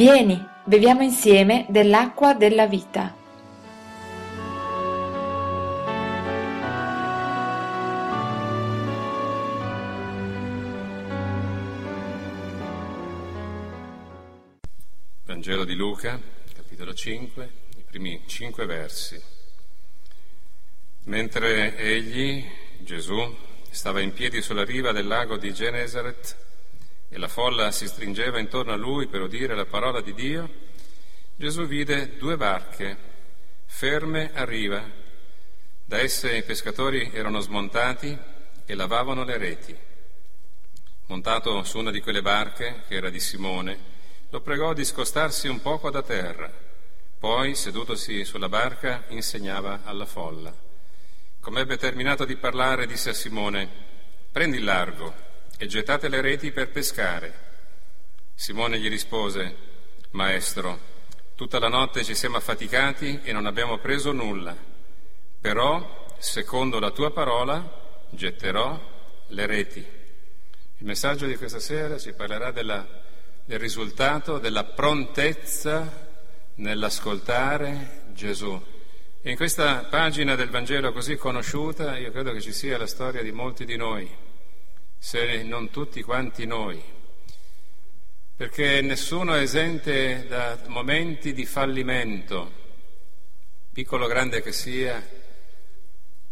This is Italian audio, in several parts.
Vieni, beviamo insieme dell'acqua della vita. Vangelo di Luca, capitolo 5, i primi cinque versi. Mentre egli, Gesù, stava in piedi sulla riva del lago di Genesaret e la folla si stringeva intorno a lui per udire la parola di Dio, Gesù vide due barche ferme a riva. Da esse i pescatori erano smontati e lavavano le reti. Montato su una di quelle barche, che era di Simone, lo pregò di scostarsi un poco da terra. Poi, sedutosi sulla barca, insegnava alla folla. Come ebbe terminato di parlare, disse a Simone, prendi il largo e gettate le reti per pescare. Simone gli rispose, Maestro, tutta la notte ci siamo affaticati e non abbiamo preso nulla, però, secondo la tua parola, getterò le reti. Il messaggio di questa sera ci parlerà della, del risultato della prontezza nell'ascoltare Gesù. E in questa pagina del Vangelo così conosciuta io credo che ci sia la storia di molti di noi, se non tutti quanti noi, perché nessuno è esente da momenti di fallimento, piccolo o grande che sia,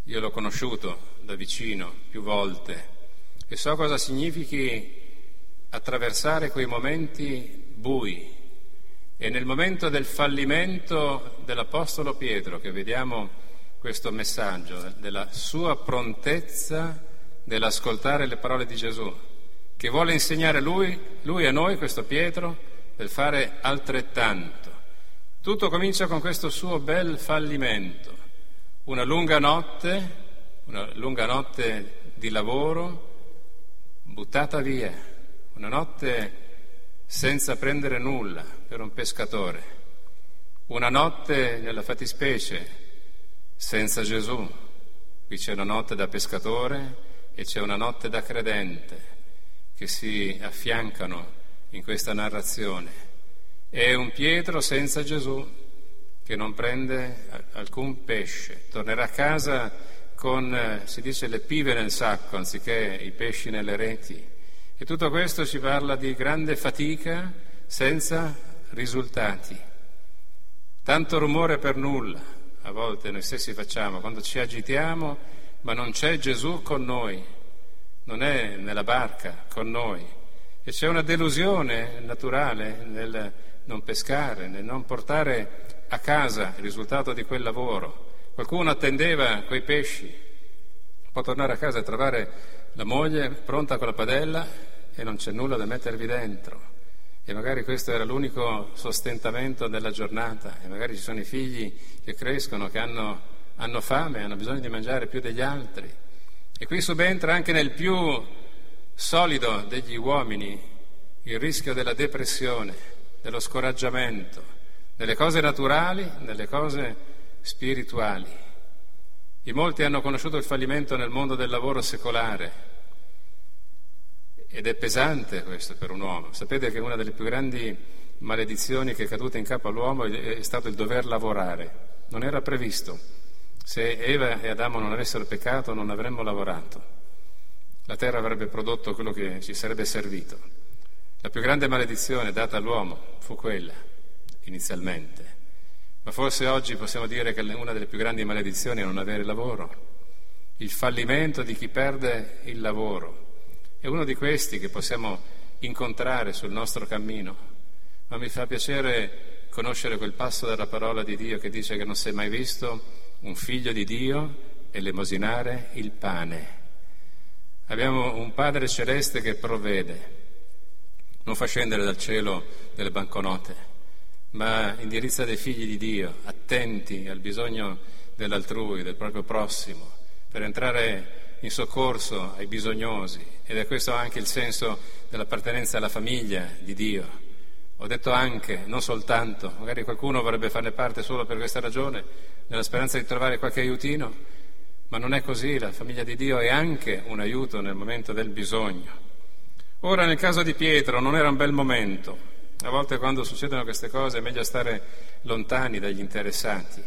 io l'ho conosciuto da vicino più volte e so cosa significhi attraversare quei momenti bui, e nel momento del fallimento dell'Apostolo Pietro, che vediamo questo messaggio, della sua prontezza nell'ascoltare le parole di Gesù, che vuole insegnare lui, lui a noi, questo Pietro, per fare altrettanto. Tutto comincia con questo suo bel fallimento, una lunga notte, una lunga notte di lavoro buttata via, una notte senza prendere nulla per un pescatore. Una notte nella fattispecie senza Gesù. Qui c'è una notte da pescatore e c'è una notte da credente che si affiancano in questa narrazione. È un Pietro senza Gesù che non prende alcun pesce. Tornerà a casa con, si dice, le pive nel sacco anziché i pesci nelle reti e tutto questo ci parla di grande fatica senza risultati. Tanto rumore per nulla, a volte noi stessi facciamo, quando ci agitiamo, ma non c'è Gesù con noi, non è nella barca con noi. E c'è una delusione naturale nel non pescare, nel non portare a casa il risultato di quel lavoro. Qualcuno attendeva quei pesci, può tornare a casa e trovare la moglie pronta con la padella e non c'è nulla da mettervi dentro. E magari questo era l'unico sostentamento della giornata, e magari ci sono i figli che crescono, che hanno, hanno fame, hanno bisogno di mangiare più degli altri. E qui subentra anche nel più solido degli uomini il rischio della depressione, dello scoraggiamento, nelle cose naturali, nelle cose spirituali. I molti hanno conosciuto il fallimento nel mondo del lavoro secolare, ed è pesante questo per un uomo. Sapete che una delle più grandi maledizioni che è caduta in capo all'uomo è stato il dover lavorare. Non era previsto. Se Eva e Adamo non avessero peccato non avremmo lavorato. La terra avrebbe prodotto quello che ci sarebbe servito. La più grande maledizione data all'uomo fu quella, inizialmente. Ma forse oggi possiamo dire che una delle più grandi maledizioni è non avere lavoro. Il fallimento di chi perde il lavoro è uno di questi che possiamo incontrare sul nostro cammino, ma mi fa piacere conoscere quel passo della parola di Dio che dice che non si è mai visto un figlio di Dio elemosinare il pane. Abbiamo un Padre celeste che provvede, non fa scendere dal cielo delle banconote, ma indirizza dei figli di Dio, attenti al bisogno dell'altrui, del proprio prossimo, per entrare in soccorso ai bisognosi ed è questo anche il senso dell'appartenenza alla famiglia di Dio. Ho detto anche, non soltanto, magari qualcuno vorrebbe farne parte solo per questa ragione, nella speranza di trovare qualche aiutino, ma non è così, la famiglia di Dio è anche un aiuto nel momento del bisogno. Ora nel caso di Pietro non era un bel momento, A volte quando succedono queste cose è meglio stare lontani dagli interessati.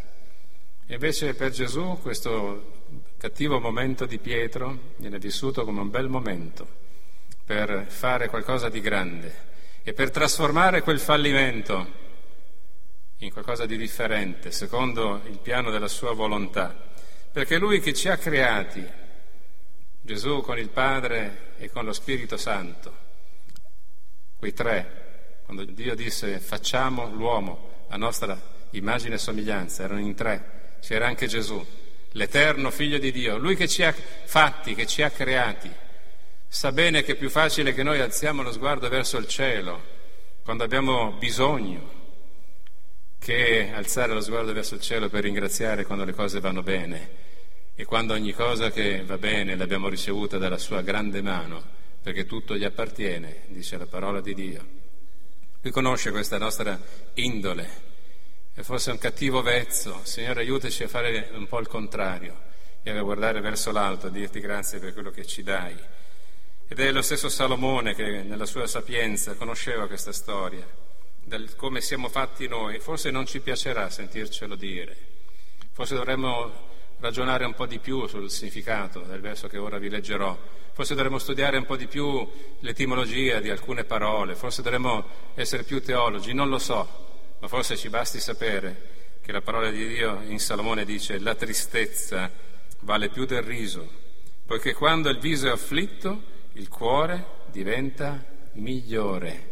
Invece per Gesù questo cattivo momento di Pietro viene vissuto come un bel momento per fare qualcosa di grande e per trasformare quel fallimento in qualcosa di differente, secondo il piano della sua volontà. Perché lui che ci ha creati, Gesù con il Padre e con lo Spirito Santo, quei tre, quando Dio disse facciamo l'uomo a nostra immagine e somiglianza, erano in tre, c'era anche Gesù, l'eterno figlio di Dio, lui che ci ha fatti, che ci ha creati, sa bene che è più facile che noi alziamo lo sguardo verso il cielo quando abbiamo bisogno che alzare lo sguardo verso il cielo per ringraziare quando le cose vanno bene e quando ogni cosa che va bene l'abbiamo ricevuta dalla sua grande mano, perché tutto gli appartiene, dice la parola di Dio. Lui conosce questa nostra indole e forse un cattivo vezzo, Signore aiutaci a fare un po' il contrario e a guardare verso l'alto, a dirti grazie per quello che ci dai. Ed è lo stesso Salomone che nella sua sapienza conosceva questa storia del come siamo fatti noi, forse non ci piacerà sentircelo dire, forse dovremmo ragionare un po' di più sul significato del verso che ora vi leggerò, forse dovremmo studiare un po' di più l'etimologia di alcune parole, forse dovremmo essere più teologi, non lo so, ma forse ci basti sapere che la parola di Dio in Salomone dice la tristezza vale più del riso, poiché quando il viso è afflitto il cuore diventa migliore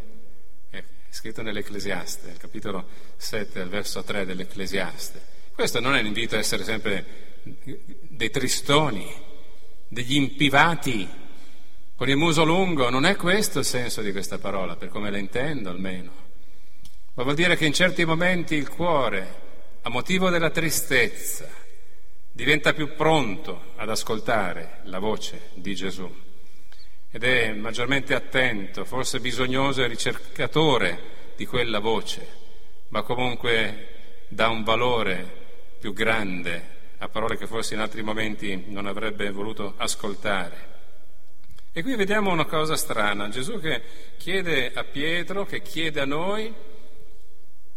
scritto nell'Ecclesiaste, nel capitolo 7, al verso 3 dell'Ecclesiaste. Questo non è l'invito a essere sempre dei tristoni, degli impivati con il muso lungo, non è questo il senso di questa parola, per come la intendo almeno. Ma vuol dire che in certi momenti il cuore, a motivo della tristezza, diventa più pronto ad ascoltare la voce di Gesù ed è maggiormente attento, forse bisognoso e ricercatore di quella voce, ma comunque dà un valore più grande a parole che forse in altri momenti non avrebbe voluto ascoltare. E qui vediamo una cosa strana, Gesù che chiede a Pietro, che chiede a noi,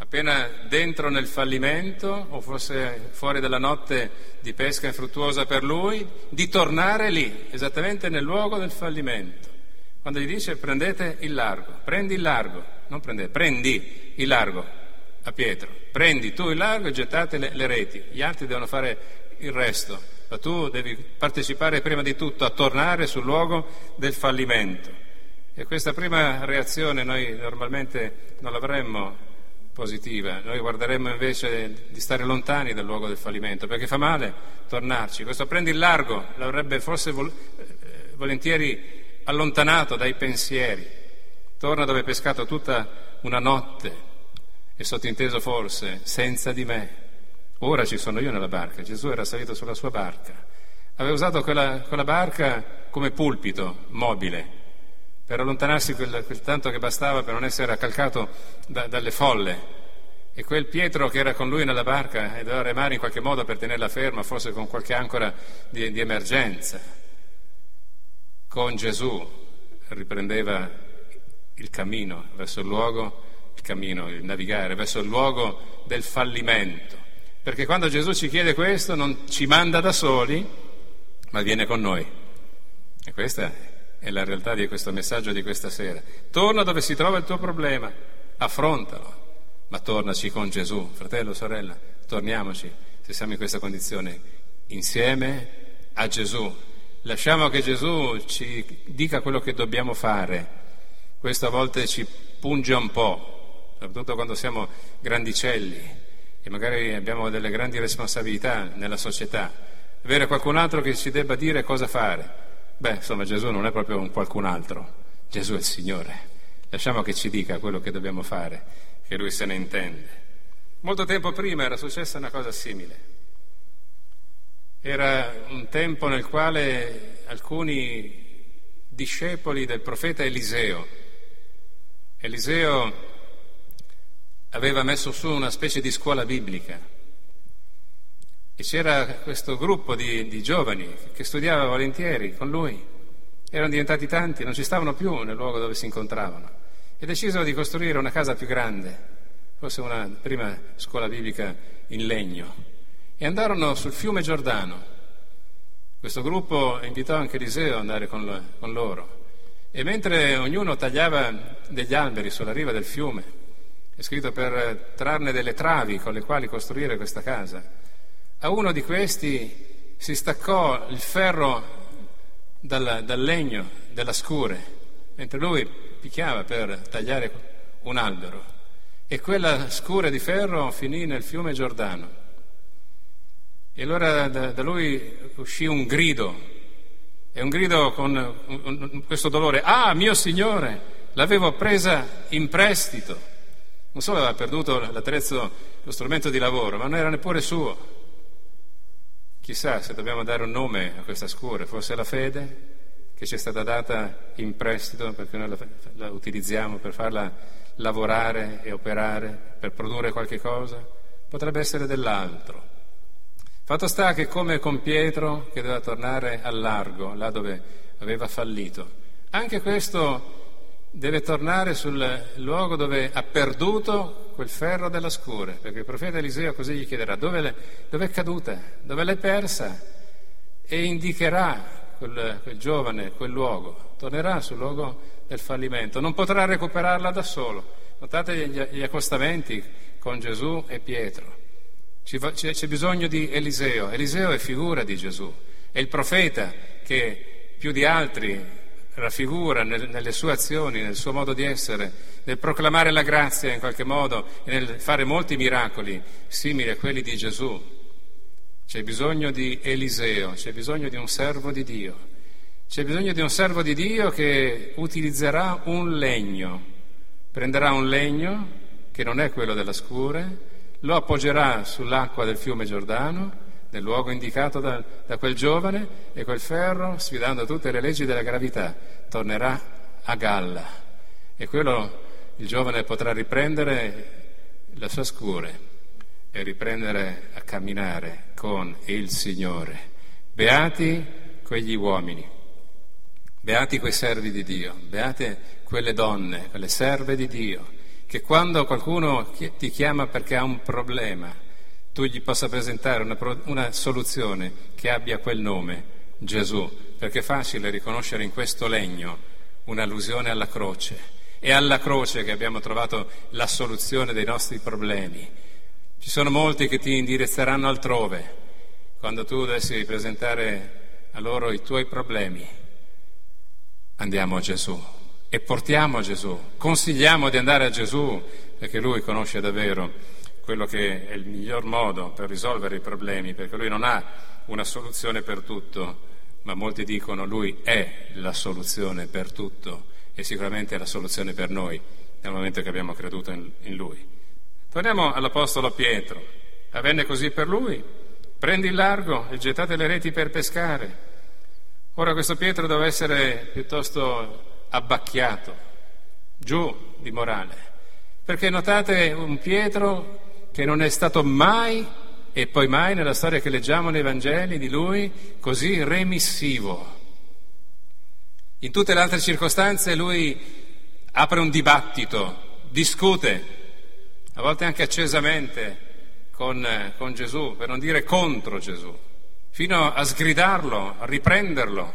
appena dentro nel fallimento o forse fuori dalla notte di pesca infruttuosa per lui, di tornare lì, esattamente nel luogo del fallimento. Quando gli dice prendete il largo, prendi il largo, non prendete, prendi il largo a Pietro, prendi tu il largo e gettate le, le reti, gli altri devono fare il resto, ma tu devi partecipare prima di tutto a tornare sul luogo del fallimento. E questa prima reazione noi normalmente non l'avremmo positiva. Noi guarderemmo invece di stare lontani dal luogo del fallimento, perché fa male tornarci. Questo prendi il largo, l'avrebbe forse vol- eh, volentieri allontanato dai pensieri. Torna dove hai pescato tutta una notte e sottinteso forse, senza di me. Ora ci sono io nella barca. Gesù era salito sulla sua barca. Aveva usato quella, quella barca come pulpito mobile per allontanarsi quel, quel, tanto che bastava per non essere accalcato da, dalle folle. E quel Pietro che era con lui nella barca e doveva remare in qualche modo per tenerla ferma, forse con qualche ancora di, di emergenza. Con Gesù riprendeva il cammino verso il luogo, il cammino, il navigare verso il luogo del fallimento. Perché quando Gesù ci chiede questo non ci manda da soli, ma viene con noi. E questa è è la realtà di questo messaggio di questa sera. Torna dove si trova il tuo problema, affrontalo, ma tornaci con Gesù, fratello, sorella, torniamoci se siamo in questa condizione, insieme a Gesù. Lasciamo che Gesù ci dica quello che dobbiamo fare. Questo a volte ci punge un po', soprattutto quando siamo grandicelli e magari abbiamo delle grandi responsabilità nella società. Avere qualcun altro che ci debba dire cosa fare. Beh, insomma, Gesù non è proprio un qualcun altro, Gesù è il Signore. Lasciamo che ci dica quello che dobbiamo fare, che Lui se ne intende. Molto tempo prima era successa una cosa simile. Era un tempo nel quale alcuni discepoli del profeta Eliseo, Eliseo aveva messo su una specie di scuola biblica e c'era questo gruppo di, di giovani che studiava volentieri con lui. Erano diventati tanti, non ci stavano più nel luogo dove si incontravano. e decisero di costruire una casa più grande, forse una prima scuola biblica in legno, e andarono sul fiume Giordano. Questo gruppo invitò anche Eliseo ad andare con, con loro. E mentre ognuno tagliava degli alberi sulla riva del fiume, è scritto per trarne delle travi con le quali costruire questa casa, a uno di questi si staccò il ferro dal, dal legno della scure, mentre lui picchiava per tagliare un albero e quella scura di ferro finì nel fiume Giordano. E allora da, da lui uscì un grido, e un grido con questo dolore, ah mio Signore, l'avevo presa in prestito. Non solo aveva perduto l'attrezzo, lo strumento di lavoro, ma non era neppure suo. Chissà se dobbiamo dare un nome a questa scura, forse la fede, che ci è stata data in prestito perché noi la, la utilizziamo per farla lavorare e operare, per produrre qualche cosa, potrebbe essere dell'altro. Fatto sta che come con Pietro che doveva tornare al largo, là dove aveva fallito, anche questo deve tornare sul luogo dove ha perduto quel ferro della scure, perché il profeta Eliseo così gli chiederà dove, è caduta, dove l'hai persa e indicherà quel, quel giovane, quel luogo, tornerà sul luogo del fallimento, non potrà recuperarla da solo. Notate gli, gli accostamenti con Gesù e Pietro. Ci, c'è bisogno di Eliseo. Eliseo è figura di Gesù, è il profeta che più di altri raffigura nel, nelle sue azioni, nel suo modo di essere, nel proclamare la grazia in qualche modo e nel fare molti miracoli simili a quelli di Gesù. C'è bisogno di Eliseo, c'è bisogno di un servo di Dio. C'è bisogno di un servo di Dio che utilizzerà un legno, prenderà un legno che non è quello della scure, lo appoggerà sull'acqua del fiume Giordano, nel luogo indicato da, da quel giovane, e quel ferro, sfidando tutte le leggi della gravità, tornerà a galla. E quello il giovane potrà riprendere la sua scure e riprendere a camminare con il Signore. Beati quegli uomini, beati quei servi di Dio, beate quelle donne, quelle serve di Dio, che quando qualcuno ti chiama perché ha un problema, tu gli possa presentare una, una soluzione che abbia quel nome, Gesù, perché è facile riconoscere in questo legno un'allusione alla croce. È alla croce che abbiamo trovato la soluzione dei nostri problemi ci sono molti che ti indirizzeranno altrove quando tu dovessi presentare a loro i tuoi problemi. Andiamo a Gesù e portiamo a Gesù, consigliamo di andare a Gesù perché Lui conosce davvero quello che è il miglior modo per risolvere i problemi, perché Lui non ha una soluzione per tutto, ma molti dicono Lui è la soluzione per tutto e sicuramente è la soluzione per noi nel momento che abbiamo creduto in, Lui. Torniamo all'Apostolo Pietro. Avvenne così per lui. Prendi il largo e gettate le reti per pescare. Ora questo Pietro doveva essere piuttosto abbacchiato, giù di morale. Perché notate un Pietro che non è stato mai e poi mai nella storia che leggiamo nei Vangeli di lui così remissivo. In tutte le altre circostanze lui apre un dibattito, discute, a volte anche accesamente con, con Gesù, per non dire contro Gesù, fino a sgridarlo, a riprenderlo,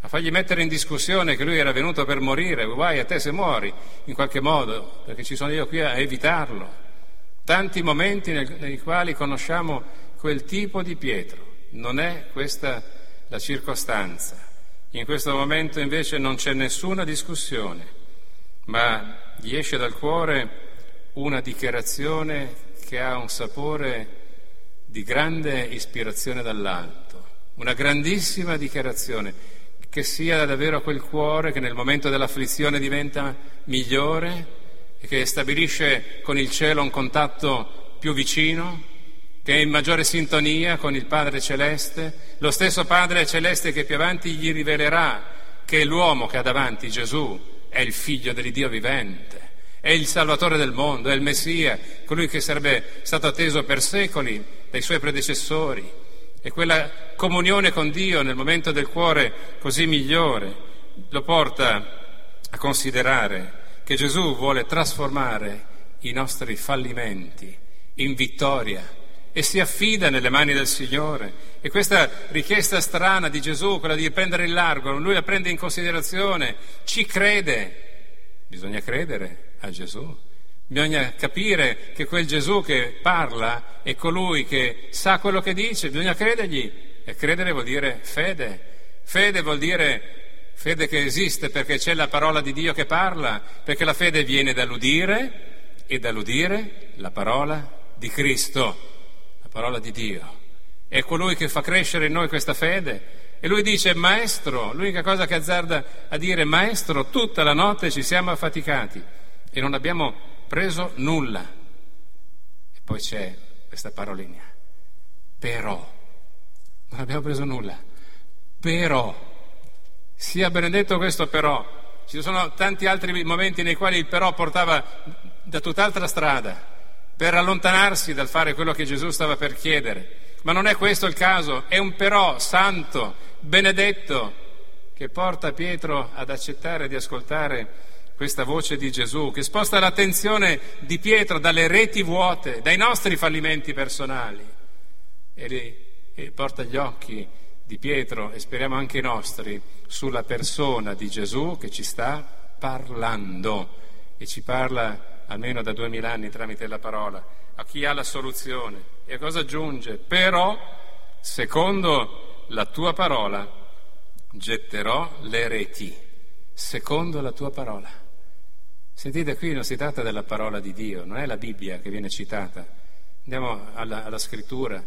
a fargli mettere in discussione che lui era venuto per morire, guai a te se muori in qualche modo, perché ci sono io qui a evitarlo. Tanti momenti nei, nei quali conosciamo quel tipo di Pietro, non è questa la circostanza. In questo momento invece non c'è nessuna discussione, ma gli esce dal cuore una dichiarazione che ha un sapore di grande ispirazione dall'alto, una grandissima dichiarazione che sia davvero quel cuore che nel momento dell'afflizione diventa migliore e che stabilisce con il cielo un contatto più vicino, che è in maggiore sintonia con il Padre Celeste, lo stesso Padre Celeste che più avanti gli rivelerà che l'uomo che ha davanti, Gesù, è il figlio dell'Iddio vivente è il Salvatore del mondo, è il Messia, colui che sarebbe stato atteso per secoli dai suoi predecessori. E quella comunione con Dio nel momento del cuore così migliore lo porta a considerare che Gesù vuole trasformare i nostri fallimenti in vittoria e si affida nelle mani del Signore. E questa richiesta strana di Gesù, quella di prendere il largo, lui la prende in considerazione, ci crede. Bisogna credere a Gesù. Bisogna capire che quel Gesù che parla è colui che sa quello che dice, bisogna credergli. E credere vuol dire fede. Fede vuol dire fede che esiste perché c'è la parola di Dio che parla, perché la fede viene dall'udire e dall'udire la parola di Cristo parola di Dio. È colui che fa crescere in noi questa fede. E lui dice, maestro, l'unica cosa che azzarda a dire, maestro, tutta la notte ci siamo affaticati e non abbiamo preso nulla. E poi c'è questa parolina, però, non abbiamo preso nulla, però, sia benedetto questo però. Ci sono tanti altri momenti nei quali il però portava da tutt'altra strada per allontanarsi dal fare quello che Gesù stava per chiedere. Ma non è questo il caso, è un però santo, benedetto, che porta Pietro ad accettare di ascoltare questa voce di Gesù, che sposta l'attenzione di Pietro dalle reti vuote, dai nostri fallimenti personali e, li, e porta gli occhi di Pietro e speriamo anche i nostri sulla persona di Gesù che ci sta parlando e ci parla almeno da duemila anni tramite la parola, a chi ha la soluzione. E a cosa aggiunge? Però, secondo la tua parola, getterò le reti, secondo la tua parola. Sentite, qui non si tratta della parola di Dio, non è la Bibbia che viene citata. Andiamo alla, alla scrittura.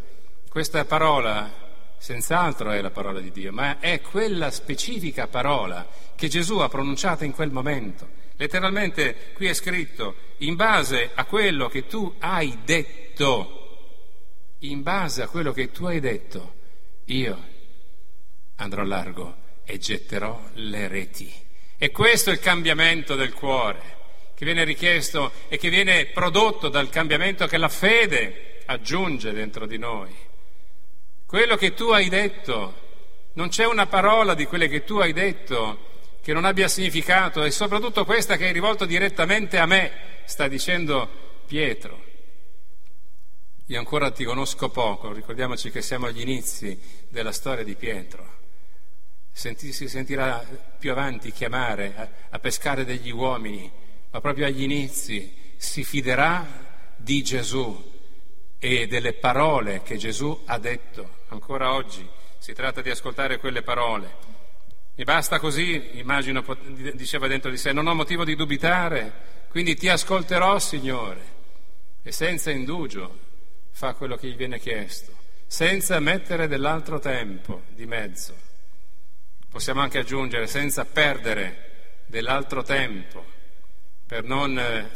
Questa parola senz'altro è la parola di Dio, ma è quella specifica parola che Gesù ha pronunciato in quel momento. Letteralmente qui è scritto, in base a quello che tu hai detto, in base a quello che tu hai detto, io andrò a largo e getterò le reti. E questo è il cambiamento del cuore che viene richiesto e che viene prodotto dal cambiamento che la fede aggiunge dentro di noi. Quello che tu hai detto, non c'è una parola di quelle che tu hai detto che non abbia significato e soprattutto questa che è rivolta direttamente a me, sta dicendo Pietro. Io ancora ti conosco poco, ricordiamoci che siamo agli inizi della storia di Pietro. Senti, si sentirà più avanti chiamare a, a pescare degli uomini, ma proprio agli inizi si fiderà di Gesù e delle parole che Gesù ha detto. Ancora oggi si tratta di ascoltare quelle parole mi basta così, immagino, diceva dentro di sé, non ho motivo di dubitare, quindi ti ascolterò, Signore. E senza indugio fa quello che gli viene chiesto, senza mettere dell'altro tempo di mezzo. Possiamo anche aggiungere, senza perdere dell'altro tempo, per non eh,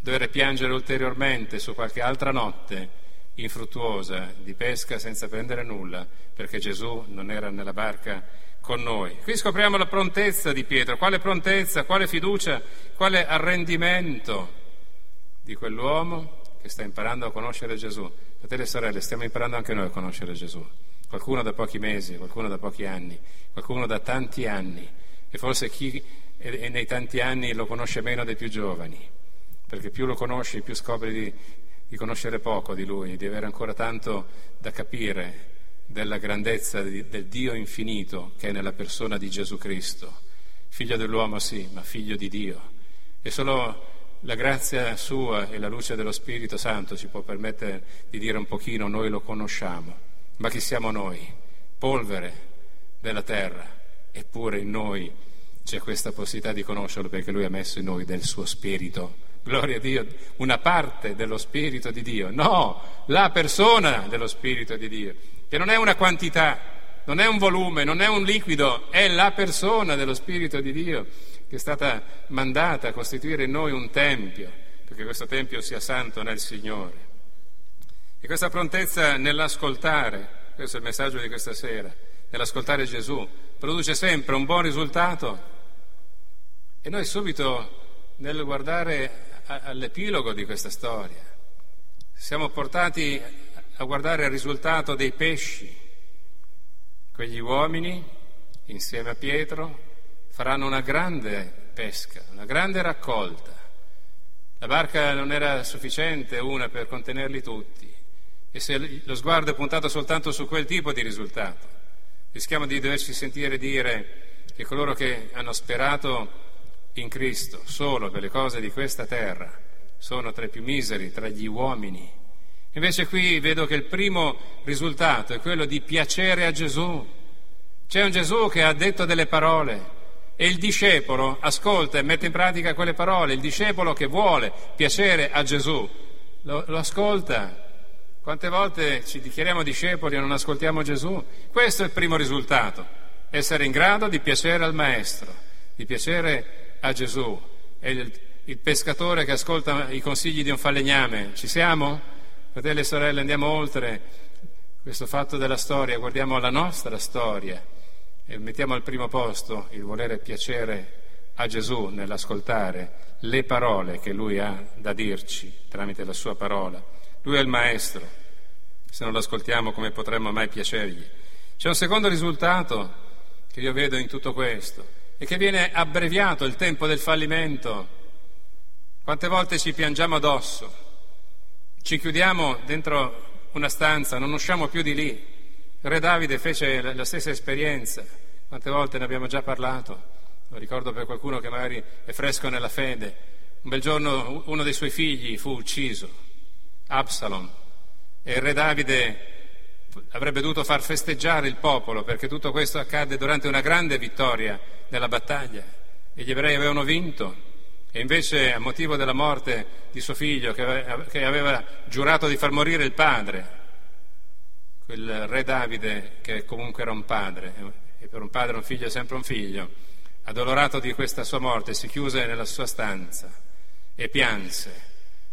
dover piangere ulteriormente su qualche altra notte infruttuosa di pesca senza prendere nulla, perché Gesù non era nella barca con noi. Qui scopriamo la prontezza di Pietro, quale prontezza, quale fiducia, quale arrendimento di quell'uomo che sta imparando a conoscere Gesù. Fratelli e sorelle, stiamo imparando anche noi a conoscere Gesù. Qualcuno da pochi mesi, qualcuno da pochi anni, qualcuno da tanti anni. E forse chi nei tanti anni lo conosce meno dei più giovani, perché più lo conosci, più scopri di, di conoscere poco di lui, di avere ancora tanto da capire della grandezza di, del Dio infinito che è nella persona di Gesù Cristo, figlio dell'uomo sì, ma figlio di Dio. E solo la grazia sua e la luce dello Spirito Santo ci può permettere di dire un pochino noi lo conosciamo, ma chi siamo noi? Polvere della terra, eppure in noi c'è questa possibilità di conoscerlo perché lui ha messo in noi del suo Spirito gloria a Dio, una parte dello Spirito di Dio, no, la persona dello Spirito di Dio che non è una quantità, non è un volume, non è un liquido, è la persona dello Spirito di Dio che è stata mandata a costituire in noi un tempio, perché questo tempio sia santo nel Signore. E questa prontezza nell'ascoltare, questo è il messaggio di questa sera, nell'ascoltare Gesù, produce sempre un buon risultato e noi subito nel guardare all'epilogo di questa storia siamo portati a guardare il risultato dei pesci. Quegli uomini, insieme a Pietro, faranno una grande pesca, una grande raccolta. La barca non era sufficiente una per contenerli tutti e se lo sguardo è puntato soltanto su quel tipo di risultato, rischiamo di doverci sentire dire che coloro che hanno sperato in Cristo solo per le cose di questa terra sono tra i più miseri, tra gli uomini. Invece qui vedo che il primo risultato è quello di piacere a Gesù. C'è un Gesù che ha detto delle parole e il discepolo ascolta e mette in pratica quelle parole. Il discepolo che vuole piacere a Gesù lo, lo ascolta. Quante volte ci dichiariamo discepoli e non ascoltiamo Gesù? Questo è il primo risultato, essere in grado di piacere al Maestro, di piacere a Gesù. È il, il pescatore che ascolta i consigli di un falegname. Ci siamo? Fratelli e sorelle, andiamo oltre questo fatto della storia, guardiamo la nostra storia e mettiamo al primo posto il volere piacere a Gesù nell'ascoltare le parole che Lui ha da dirci tramite la sua parola. Lui è il Maestro, se non lo ascoltiamo come potremmo mai piacergli? C'è un secondo risultato che io vedo in tutto questo e che viene abbreviato il tempo del fallimento. Quante volte ci piangiamo addosso, ci chiudiamo dentro una stanza, non usciamo più di lì. Re Davide fece la stessa esperienza, quante volte ne abbiamo già parlato, lo ricordo per qualcuno che magari è fresco nella fede. Un bel giorno uno dei suoi figli fu ucciso, Absalom, e il re Davide avrebbe dovuto far festeggiare il popolo perché tutto questo accadde durante una grande vittoria nella battaglia e gli ebrei avevano vinto e invece, a motivo della morte di suo figlio, che aveva, giurato di far morire il padre, quel re Davide, che comunque era un padre, e per un padre un figlio è sempre un figlio, addolorato di questa sua morte, si chiuse nella sua stanza e pianse.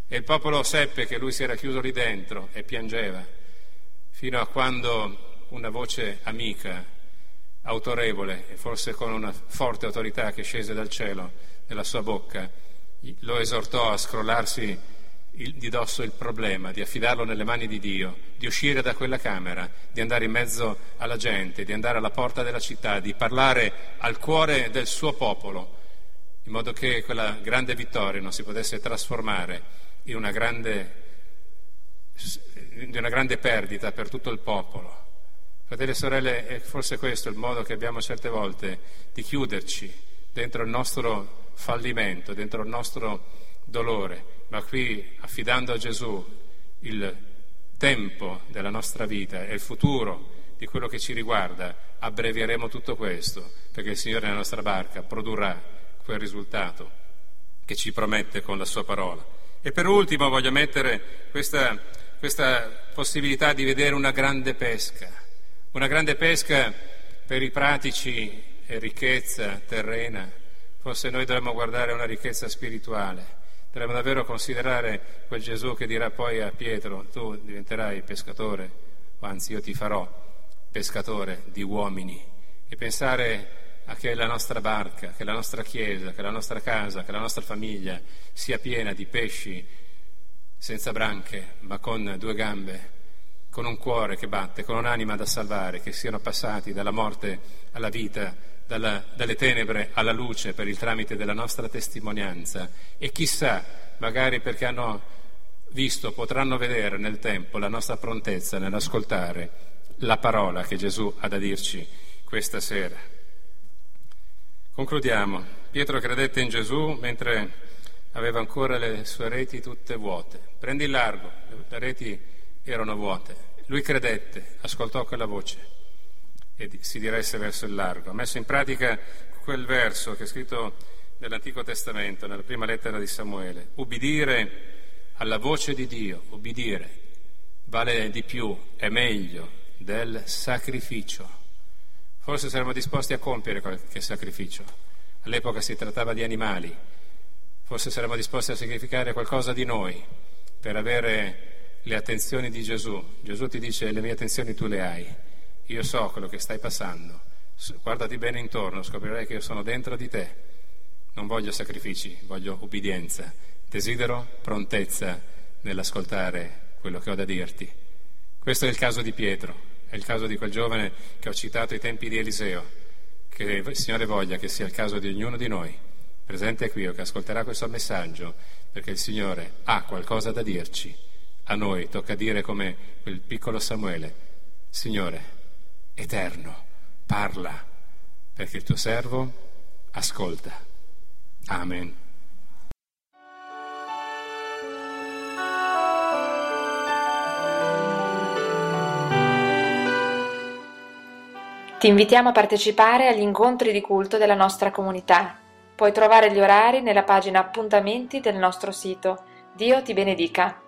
E il popolo seppe che lui si era chiuso lì dentro e piangeva, fino a quando una voce amica, autorevole e forse con una forte autorità che scese dal cielo, nella sua bocca, lo esortò a scrollarsi il, di dosso il problema, di affidarlo nelle mani di Dio, di uscire da quella camera, di andare in mezzo alla gente, di andare alla porta della città, di parlare al cuore del suo popolo, in modo che quella grande vittoria non si potesse trasformare in una grande, in una grande perdita per tutto il popolo. Fratelli e sorelle, è forse questo il modo che abbiamo certe volte di chiuderci dentro il nostro fallimento, dentro il nostro dolore, ma qui affidando a Gesù il tempo della nostra vita e il futuro di quello che ci riguarda, abbrevieremo tutto questo, perché il Signore nella nostra barca produrrà quel risultato che ci promette con la sua parola. E per ultimo voglio mettere questa, questa possibilità di vedere una grande pesca, una grande pesca per i pratici e ricchezza terrena, Forse noi dovremmo guardare una ricchezza spirituale, dovremmo davvero considerare quel Gesù che dirà poi a Pietro, tu diventerai pescatore, o anzi io ti farò pescatore di uomini, e pensare a che la nostra barca, che la nostra chiesa, che la nostra casa, che la nostra famiglia sia piena di pesci senza branche, ma con due gambe, con un cuore che batte, con un'anima da salvare, che siano passati dalla morte alla vita dalla, dalle tenebre alla luce per il tramite della nostra testimonianza e chissà, magari perché hanno visto, potranno vedere nel tempo la nostra prontezza nell'ascoltare la parola che Gesù ha da dirci questa sera. Concludiamo. Pietro credette in Gesù mentre aveva ancora le sue reti tutte vuote. Prendi il largo, le reti erano vuote. Lui credette, ascoltò quella voce e si diresse verso il largo. Ha messo in pratica quel verso che è scritto nell'Antico Testamento, nella prima lettera di Samuele. Ubbidire alla voce di Dio, ubbidire, vale di più, è meglio del sacrificio. Forse saremmo disposti a compiere qualche sacrificio. All'epoca si trattava di animali. Forse saremmo disposti a sacrificare qualcosa di noi per avere le attenzioni di Gesù. Gesù ti dice le mie attenzioni tu le hai io so quello che stai passando, guardati bene intorno, scoprirai che io sono dentro di te. Non voglio sacrifici, voglio ubbidienza, desidero prontezza nell'ascoltare quello che ho da dirti. Questo è il caso di Pietro, è il caso di quel giovane che ho citato ai tempi di Eliseo, che il Signore voglia che sia il caso di ognuno di noi, presente qui o che ascolterà questo messaggio, perché il Signore ha qualcosa da dirci. A noi tocca dire come quel piccolo Samuele, Signore, eterno, parla, perché il tuo servo ascolta. Amen. Ti invitiamo a partecipare agli incontri di culto della nostra comunità. Puoi trovare gli orari nella pagina appuntamenti del nostro sito. Dio ti benedica.